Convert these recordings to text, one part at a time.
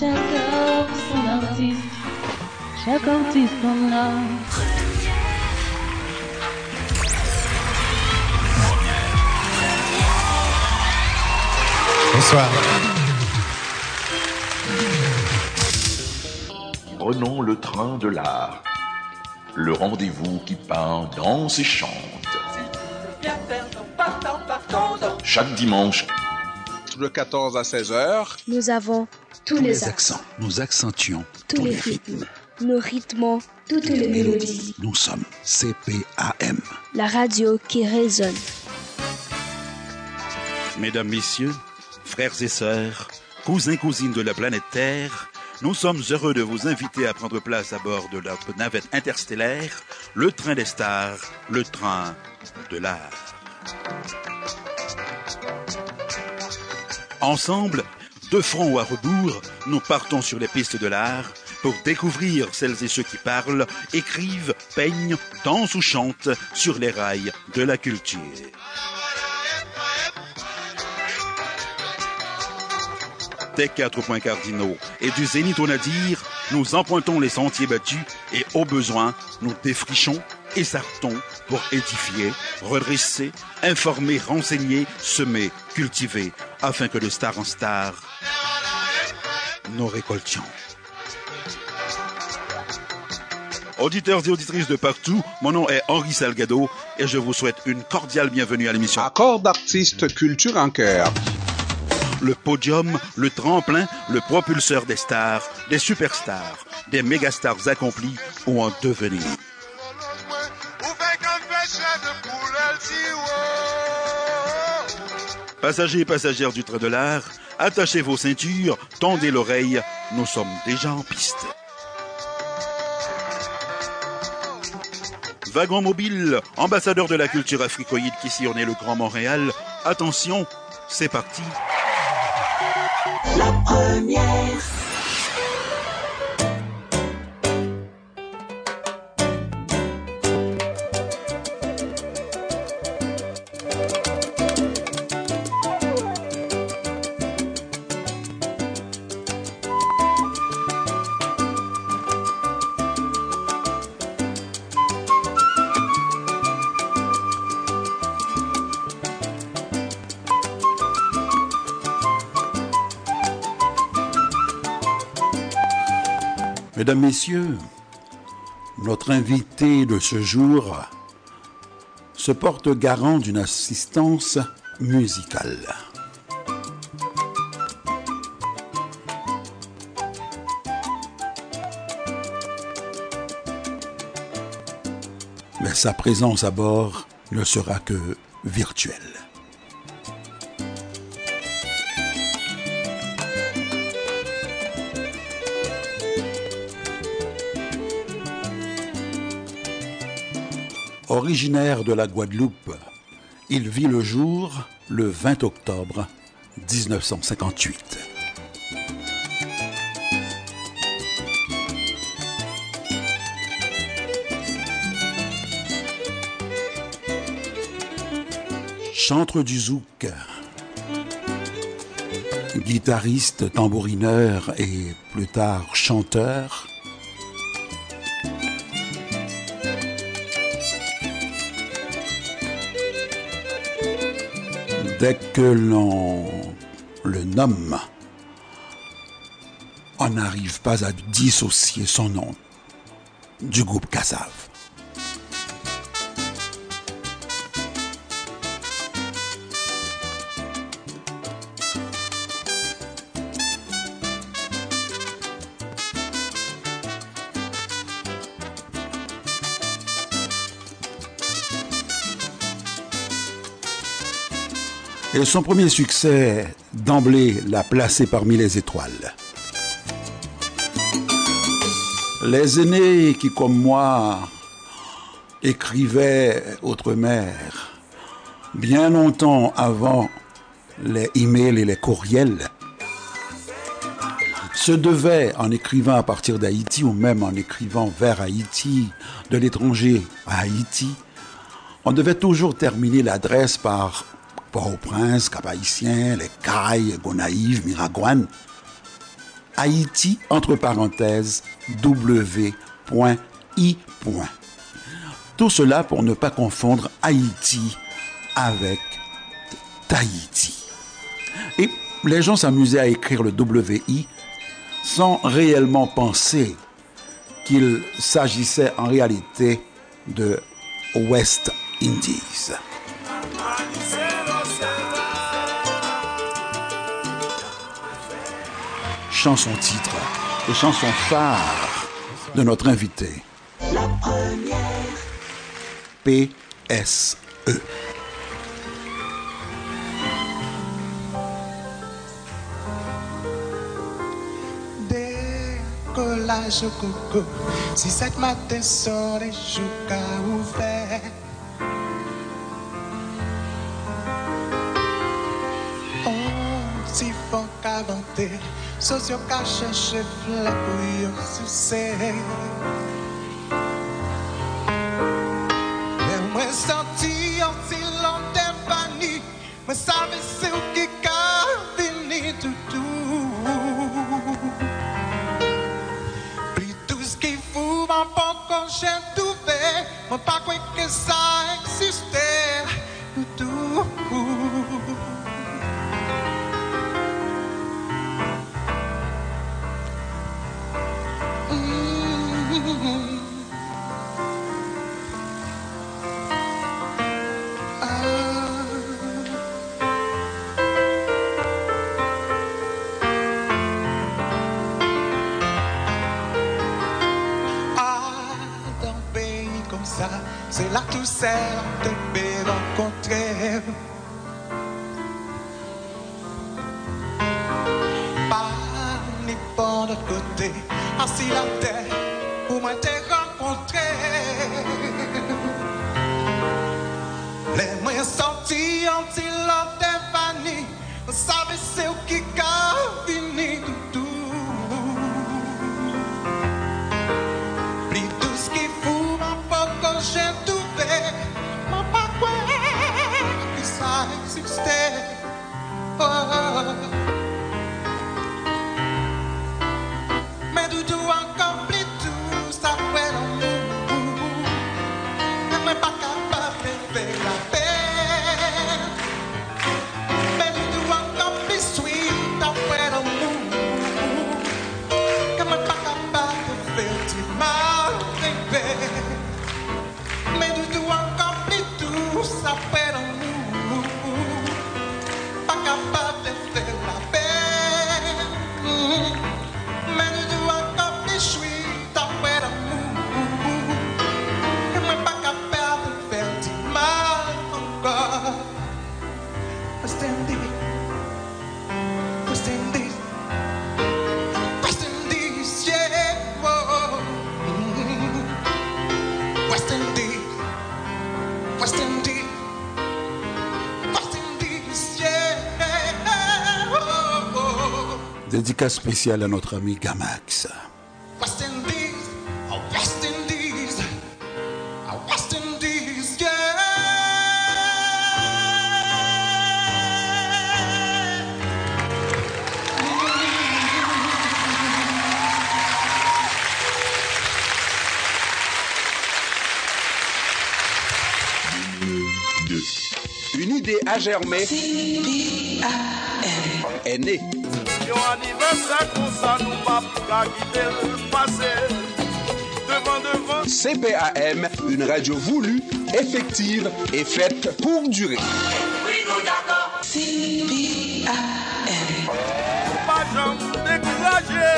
Chaque homme son artiste, chaque artiste son art. Bonsoir. Prenons le train de l'art, le rendez-vous qui peint, danse et chante. Chaque dimanche, de 14 à 16 heures. Nous avons tous, les, accents. Nous accentuons tous, les rythmes. Nous rythmons toutes les mélodies. Nous sommes CPAM. La radio qui résonne. Mesdames, Messieurs, frères et sœurs, cousins, cousines de la planète Terre, nous sommes heureux de vous inviter à prendre place à bord de notre navette interstellaire, le train des stars, le train de l'art. Ensemble, de front ou à rebours, nous partons sur les pistes de l'art pour découvrir celles et ceux qui parlent, écrivent, peignent, dansent ou chantent sur les rails de la culture. Des quatre points cardinaux et du zénith au nadir, nous empointons les sentiers battus et au besoin, nous défrichons et sartons pour édifier, redresser, informer, renseigner, semer, cultiver, afin que de star en star, nous récoltions. Auditeurs et auditrices de partout, mon nom est Henri Salgado et je vous souhaite une cordiale bienvenue à l'émission. Accord d'artistes culture en cœur. Le podium, le tremplin, le propulseur des stars, des superstars, des mégastars accomplis ou en devenir. Passagers et passagères du train de l'art, attachez vos ceintures, tendez l'oreille, nous sommes déjà en piste. Wagon mobile, ambassadeur de la culture africoïde qui sillonnait le Grand Montréal, attention, c'est parti. La première. Mesdames, Messieurs, notre invité de ce jour se porte garant d'une assistance musicale. Mais sa présence à bord ne sera que virtuelle. Originaire de la Guadeloupe, il vit le jour le 20 octobre 1958. Chantre du zouk, guitariste, tambourineur et plus tard chanteur, dès que l'on le nomme, on n'arrive pas à dissocier son nom du groupe Kassav. Son premier succès, d'emblée, l'a placé parmi les étoiles. Les aînés qui, comme moi, écrivaient Outre-mer, bien longtemps avant les emails et les courriels, se devaient, en écrivant à partir d'Haïti ou même en écrivant vers Haïti, de l'étranger à Haïti, on devait toujours terminer l'adresse par Port-au-Prince, Cap-Haïtien, Les Cailles, Gonaïves, Miragouane. Haïti, entre parenthèses, W.I. Tout cela pour ne pas confondre Haïti avec Tahiti. Et les gens s'amusaient à écrire le WI sans réellement penser qu'il s'agissait en réalité de West Indies. Chanson titre et chanson phare de notre invité. La première. PSE. Décollage au coco, si cette matin sont les jours ouverts. Font qu'inventer, socio qu'à chercher la bouillon succès. Mais c'est Dédicace spéciale à notre ami Gamax. West Indies, oh West Indies, oh West Indies, yeah. Une idée a germé. Est née. Yo anniversaire comme ça, nous pas qu'à quitter le passé. Devant, devant. CPAM, une radio voulue, effective et faite pour durer. Pas jamais découragé.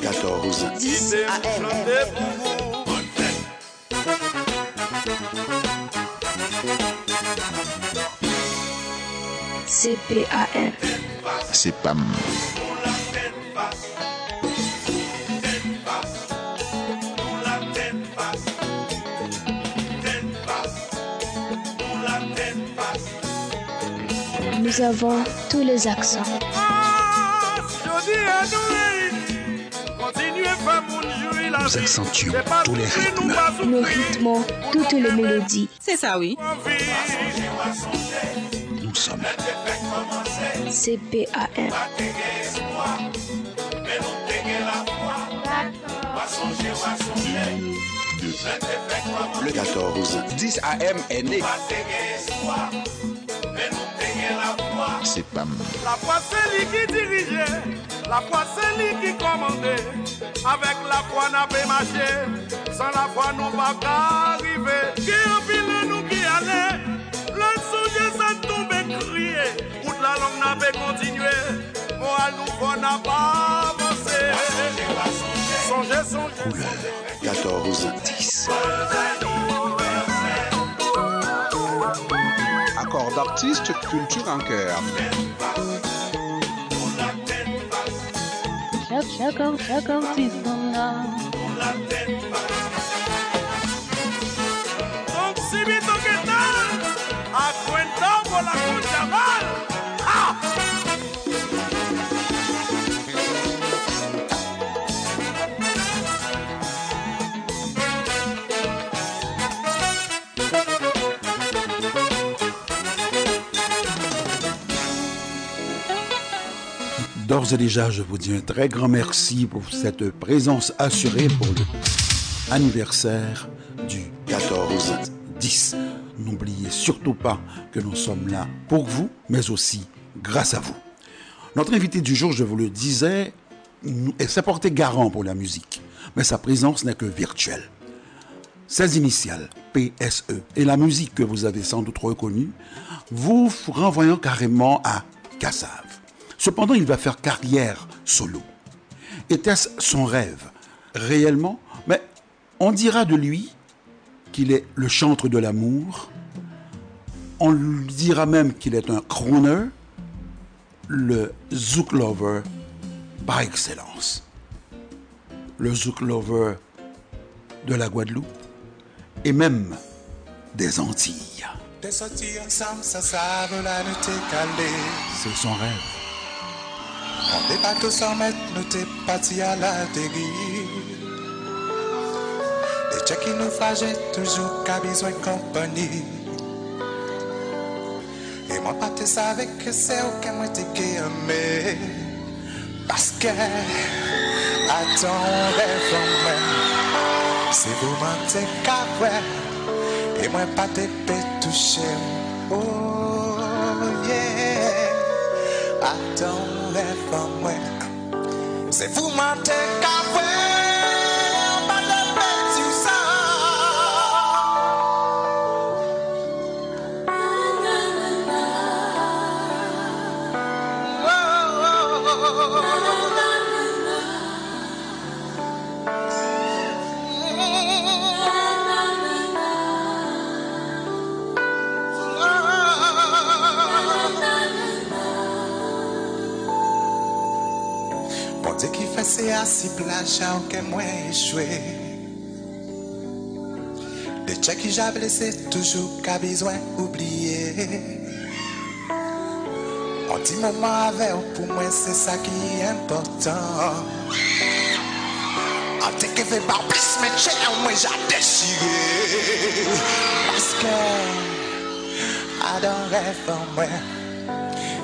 14. Quitter chanter pour vous. CPAM. Nous avons tous les accents. Nous accentuons tous les rythmes. Nous rythmons toutes les mélodies. C'est ça, oui. Nous sommes. CPAM. Le 14, 10 AM est né. C'est pas m- La foi c'est lui qui dirigeait, la foi c'est lui qui commandait. Avec la foi n'a pas marché, sans la foi nous pas arriver. Qui en nous qui allait, pas continué, moral nous faut n'a pas avancé. Songez, songez, Couleur 14, 10. Accord d'artiste, culture en cœur. Chaque, chaque, ar- chaque artiste en a. Donc si vite que tal, a cuenta por la concha D'ores et déjà, je vous dis un très grand merci pour cette présence assurée pour le anniversaire du 14, 10. N'oubliez surtout pas que nous sommes là pour vous, mais aussi grâce à vous. Notre invité du jour, je vous le disais, s'est porté garant pour la musique, mais sa présence n'est que virtuelle. Ses initiales, PSE, et la musique que vous avez sans doute reconnue, vous renvoyant carrément à Kassav. Cependant, il va faire carrière solo. Était-ce son rêve Réellement? Mais on dira de lui qu'il est le chantre de l'amour. On lui dira même qu'il est un crooner, le zouk lover par excellence. Le zouk lover de la Guadeloupe et même des Antilles. C'est son rêve. Pas tous sans mettre, nous t'es parti à la dérive. Des tchèques qui nous fragent toujours qu'à besoin compagnie. Et moi, pas te savais que c'est aucun moi t'es aimé. Parce que, en moi. C'est vous mentez ouais. Et moi, pas te toucher. Oh. Attends, rêve en moi. C'est vous mentez C'est assis plage à aucun moins échoué. Tchèques qui j'ai blessé toujours qu'à besoin oublié. On dit moment avec ou pour moi c'est ça qui est important. En te que fait par plus mais tchèques moi j'ai déchiré. Parce que Adam rêve en moi.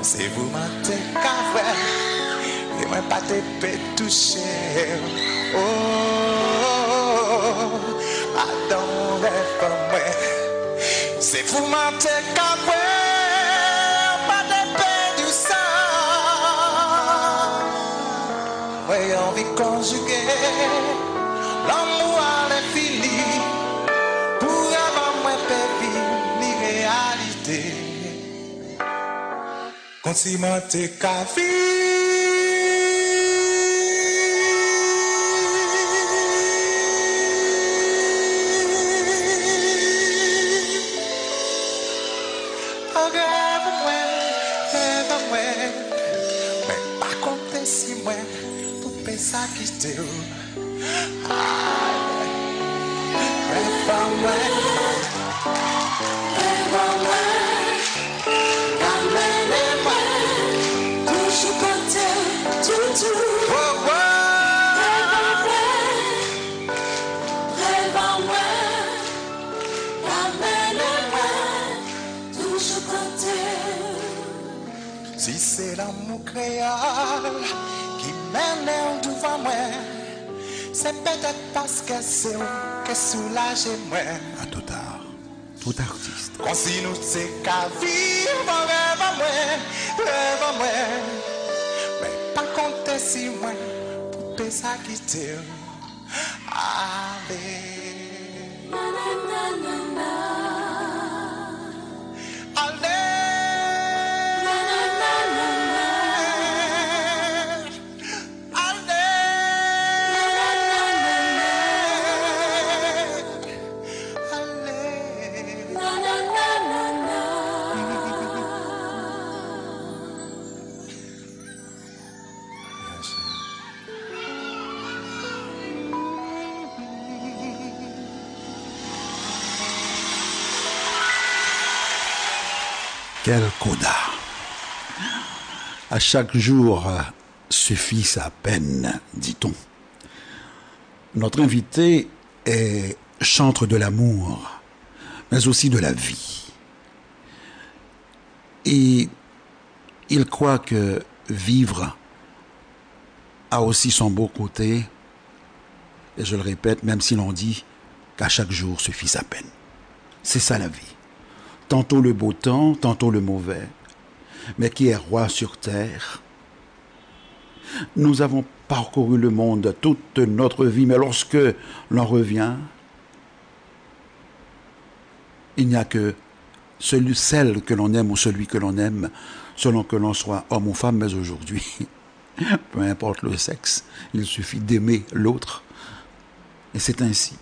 C'est vous mentez qu'à vrai. Et moi pas te peux toucher. Oh, Adam rêve en moi. C'est vous mentez qu'à vrai. Pas te peux du sang. Ouais, on vit conjuguer. L'amour à l'infini. Pour avoir moins pépi, ni réalité. Continue tes Mais Si c'est l'amour créole qui mène devant moi, c'est peut-être parce que c'est vous qui soulagez moi. À tout tard, tout artiste. Comme si nous c'est qu'à vivre rêve à moi, rêve à moi. Mais pas compter si moi, poupée ça quitter. Allez. Quel coda À chaque jour suffit sa peine, dit-on. Notre invité est chantre de l'amour, mais aussi de la vie. Et il croit que vivre a aussi son beau côté, et je le répète, même si l'on dit qu'à chaque jour suffit sa peine. C'est ça la vie tantôt le beau temps, tantôt le mauvais, mais qui est roi sur terre? Nous avons parcouru le monde toute notre vie, mais lorsque l'on revient, il n'y a que celui, celle que l'on aime ou celui que l'on aime, selon que l'on soit homme ou femme, mais aujourd'hui, peu importe le sexe, il suffit d'aimer l'autre. Et c'est ainsi.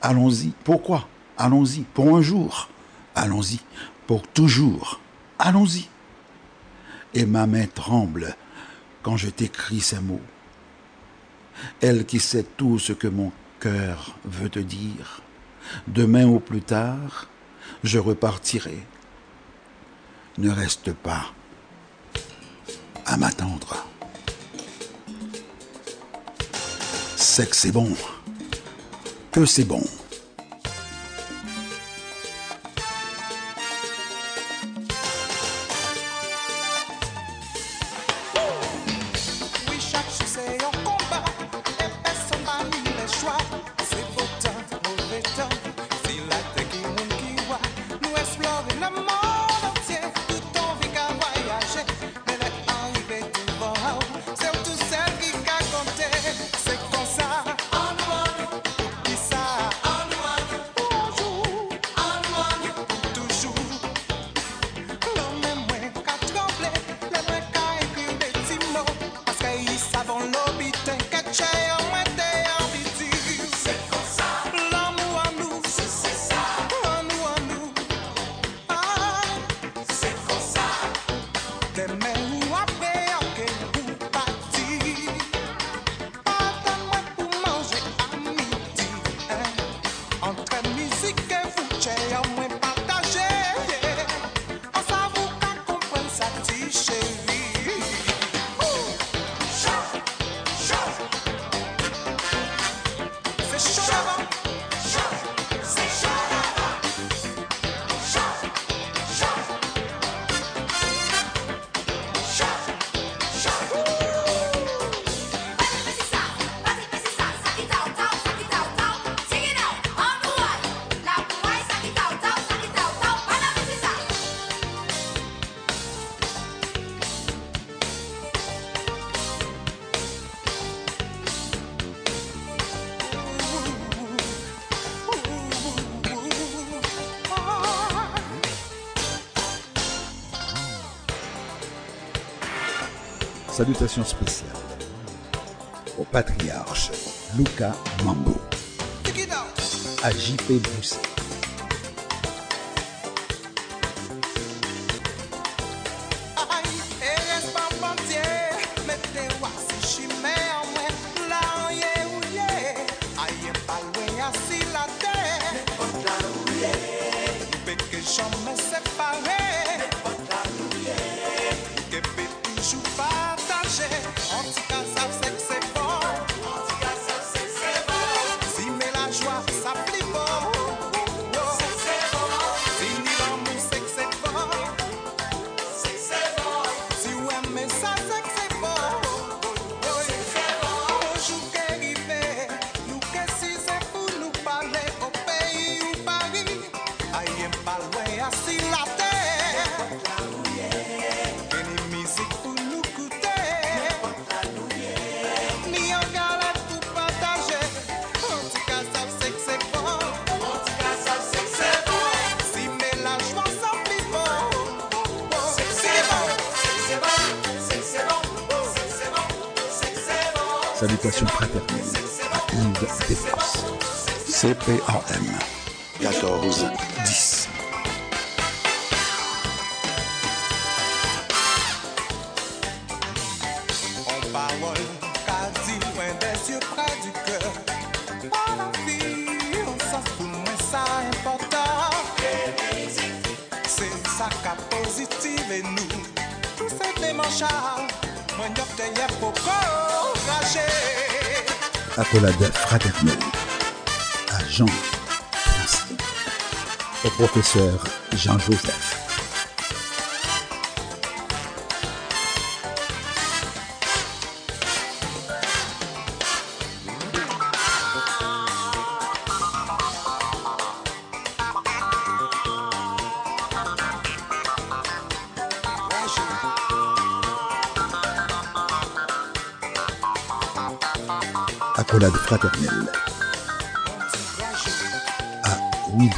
Allons-y. Pourquoi? Allons-y. Pour un jour. Allons-y. Pour toujours. Allons-y. Et ma main tremble quand je t'écris ces mots. Elle qui sait tout ce que mon cœur veut te dire. Demain ou plus tard, je repartirai. Ne reste pas à m'attendre. C'est que c'est bon. Que c'est bon. Salutations spéciales au patriarche Luca Mambo, à JP Bousset, Salutations fraternelles à Yves Desforces. CPAM 14 Accolade fraternelle à Jean Francis, au professeur Jean-Joseph. Accolade fraternelle. À Willy,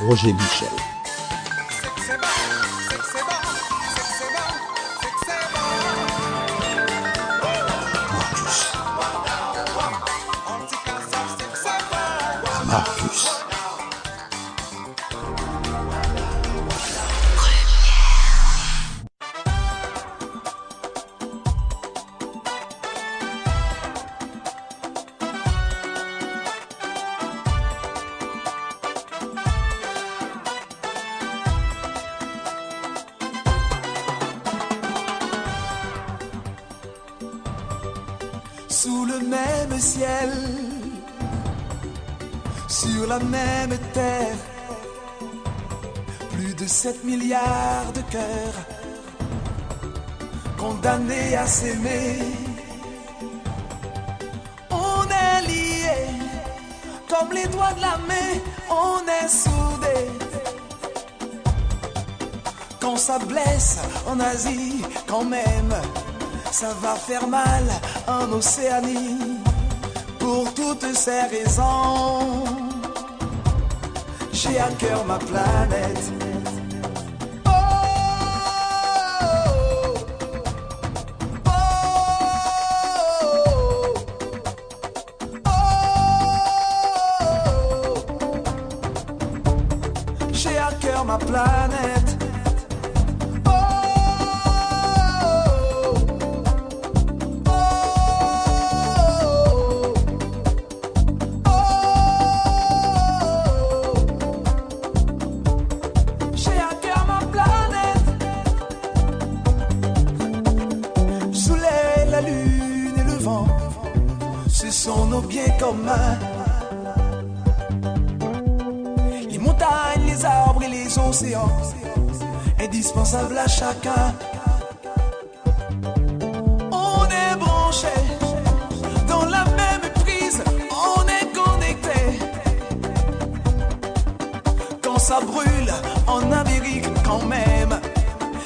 Roger Michel, le ciel, sur la même terre, plus de 7 milliards de cœurs condamnés à s'aimer. On est liés comme les doigts de la main, on est soudés. Quand ça blesse en Asie, quand même, ça va faire mal en Océanie. Toutes ces raisons, j'ai à cœur ma planète. Oh, oh, oh. J'ai à cœur ma planète. À chacun. On est branchés dans la même prise, on est connectés. Quand ça brûle en Amérique, quand même,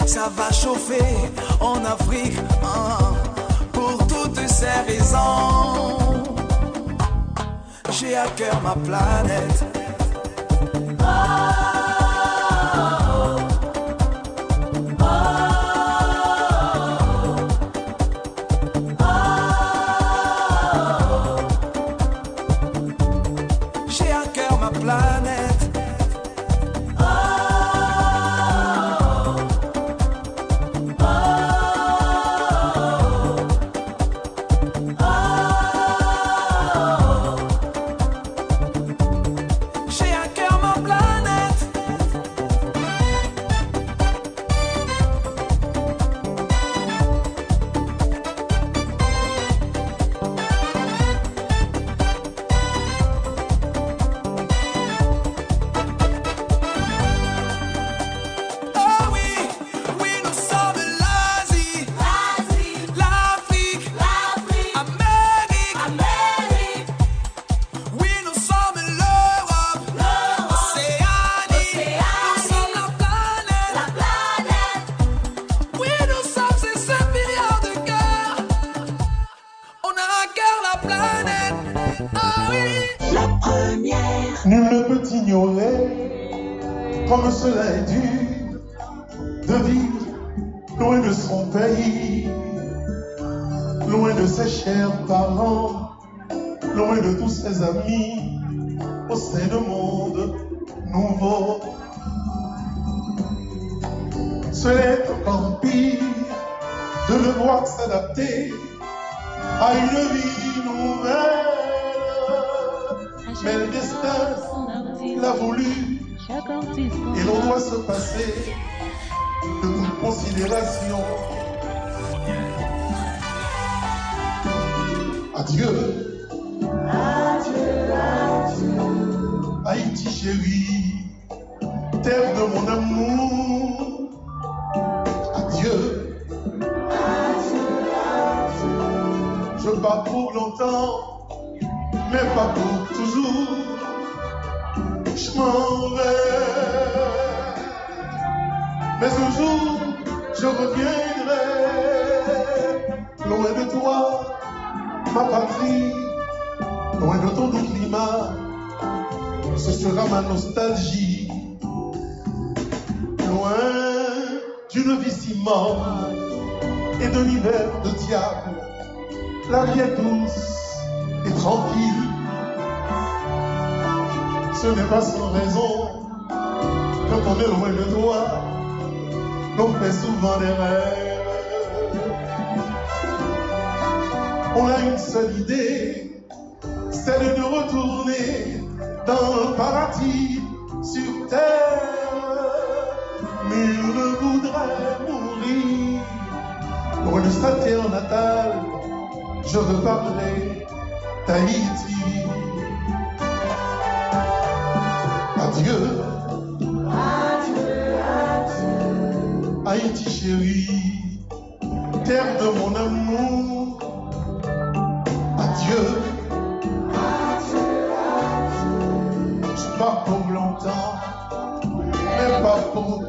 ça va chauffer en Afrique. hein. Pour toutes ces raisons, j'ai à cœur ma planète. J'ai sein d'un monde nouveau. Ce n'est encore pire de le voir s'adapter à une vie nouvelle. Mais le destin l'a voulu et l'on doit se passer de toute considération. Adieu. Chérie, terre de mon amour. Adieu. Je pars pour longtemps, mais pas pour toujours. Je m'en vais. Mais un jour, je reviendrai loin de toi, ma patrie, loin de ton doux climat. Ce sera ma nostalgie. Loin d'une vie si morte et d'un hiver de diable. La vie est douce et tranquille. Ce n'est pas sans raison quand on est loin de toi l'on fait souvent des rêves. On a une seule idée, celle de retourner le paradis sur terre. Mais on ne voudrait mourir loin de sa terre. Je veux parler d'Haïti. Adieu. Haïti chérie, terre de mon amour. Mais